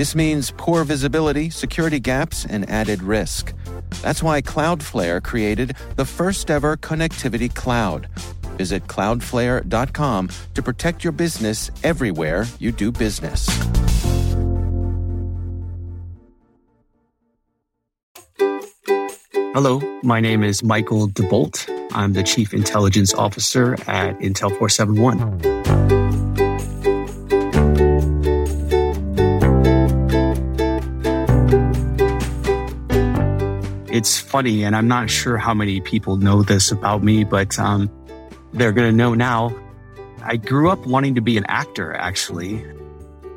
This means poor visibility, security gaps, and added risk. That's why Cloudflare created the first ever connectivity cloud. Visit cloudflare.com to protect your business everywhere you do business. Hello, my name is Michael DeBolt. I'm the Chief Intelligence Officer at Intel 471. It's funny, and I'm not sure how many people know this about me, but um, they're going to know now. I grew up wanting to be an actor, actually.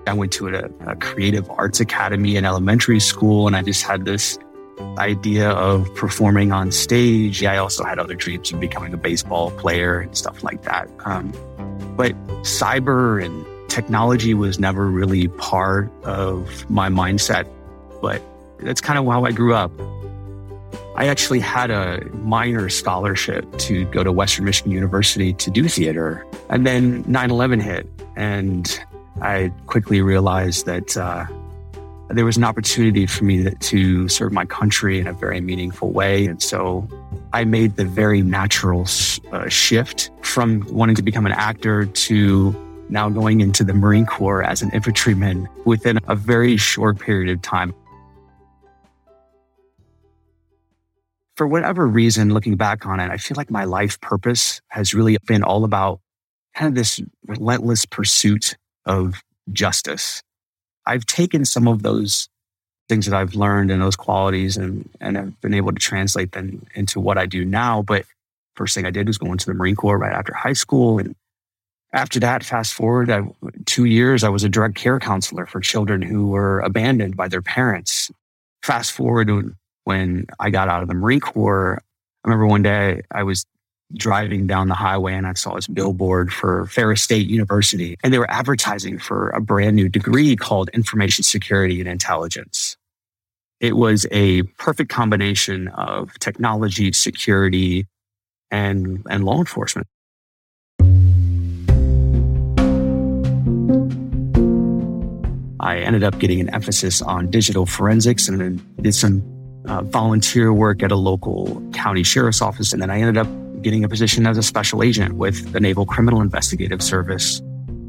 I went to a, a, creative arts academy in elementary school, and I just had this idea of performing on stage. Yeah, I also had other dreams of becoming a baseball player and stuff like that. Um, but cyber and technology was never really part of my mindset. But that's kind of how I grew up. I actually had a minor scholarship to go to Western Michigan University to do theater. And then 9 11 hit. And I quickly realized that uh, there was an opportunity for me to, serve my country in a very meaningful way. And so I made the very natural uh, shift from wanting to become an actor to now going into the Marine Corps as an infantryman within a very short period of time. For whatever reason, looking back on it, I feel like my life purpose has really been all about kind of this relentless pursuit of justice. I've taken some of those things that I've learned and those qualities and, and have been able to translate them into what I do now. But first thing I did was go into the Marine Corps right after high school. And after that, fast forward I, two years, I was a drug care counselor for children who were abandoned by their parents. Fast forward when I got out of the Marine Corps, I remember one day I was driving down the highway and I saw this billboard for Ferris State University and they were advertising for a brand new degree called Information Security and Intelligence. It was a perfect combination of technology, security, and, and law enforcement. I ended up getting an emphasis on digital forensics and then did some uh, volunteer work at a local county sheriff's office. And then I ended up getting a position as a special agent with the Naval Criminal Investigative Service.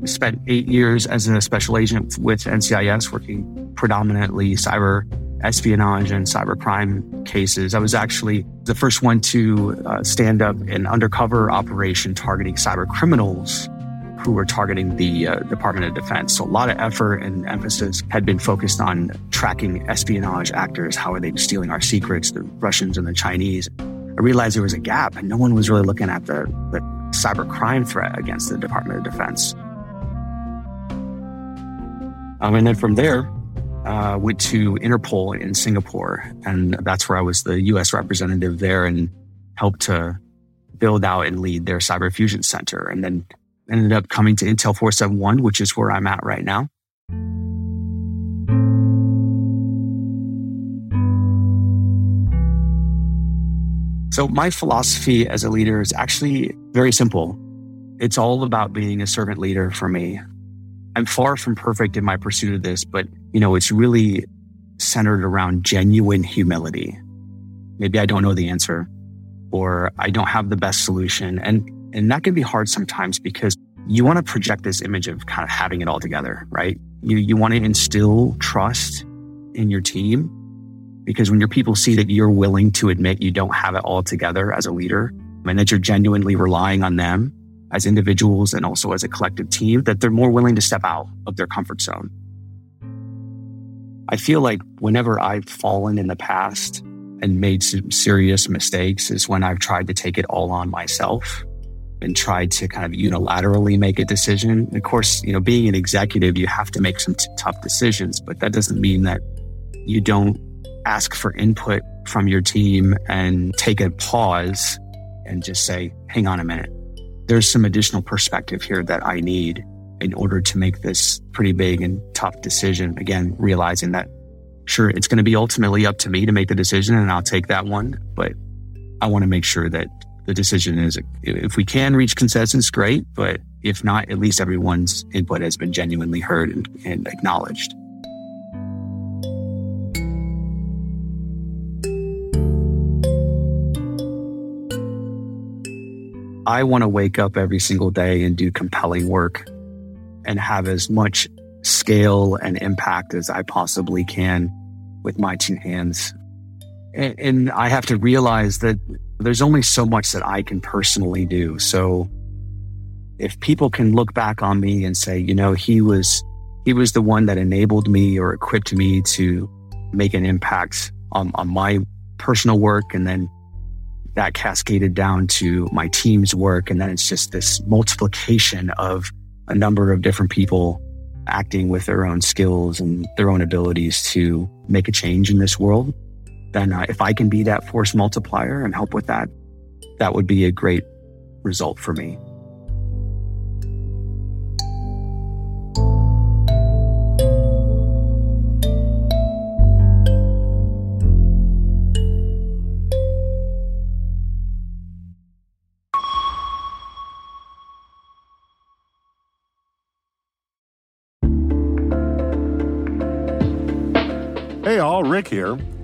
I spent eight years as a special agent with NCIS, working predominantly cyber espionage and cybercrime cases. I was actually the first one to uh, stand up an undercover operation targeting cyber criminals who were targeting the uh, Department of Defense. So a lot of effort and emphasis had been focused on tracking espionage actors. How are they stealing our secrets, the Russians and the Chinese? I realized there was a gap and no one was really looking at the, the cyber crime threat against the Department of Defense. Um, and then from there, uh, went to Interpol in Singapore, and that's where I was the U.S. representative there and helped to build out and lead their cyber fusion center. And then ended up coming to Intel 471, which is where I'm at right now. So, my philosophy as a leader is actually very simple. It's all about being a servant leader for me. I'm far from perfect in my pursuit of this, but you know, it's really centered around genuine humility. Maybe I don't know the answer or I don't have the best solution. And and that can be hard sometimes because you want to project this image of kind of having it all together, right? You, you want to instill trust in your team because when your people see that you're willing to admit you don't have it all together as a leader and that you're genuinely relying on them as individuals and also as a collective team, that they're more willing to step out of their comfort zone. I feel like whenever I've fallen in the past and made some serious mistakes is when I've tried to take it all on myself and tried to kind of unilaterally make a decision. Of course, you know, being an executive, you have to make some t- tough decisions, but that doesn't mean that you don't ask for input from your team and take a pause and just say, hang on a minute. There's some additional perspective here that I need in order to make this pretty big and tough decision. Again, realizing that sure, it's going to be ultimately up to me to make the decision and I'll take that one. But I want to make sure that the decision is, if we can reach consensus, great. But if not, at least everyone's input has been genuinely heard and, and acknowledged. I want to wake up every single day and do compelling work and have as much scale and impact as I possibly can with my two hands. And, and, I have to realize that there's only so much that I can personally do. So if people can look back on me and say, you know, he was, he was the one that enabled me or equipped me to make an impact on, on my personal work and then that cascaded down to my team's work. And then it's just this multiplication of a number of different people acting with their own skills and their own abilities to make a change in this world. Then uh, if I can be that force multiplier and help with that, that would be a great result for me. Hey all, Rick here.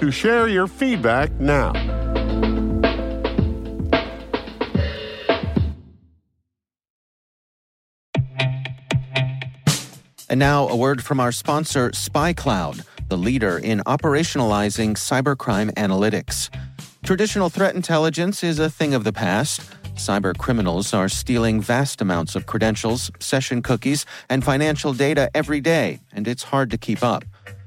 to share your feedback now. And now, a word from our sponsor, SpyCloud, the leader in operationalizing cybercrime analytics. Traditional threat intelligence is a thing of the past. Cyber criminals are stealing vast amounts of credentials, session cookies, and financial data every day, and it's hard to keep up.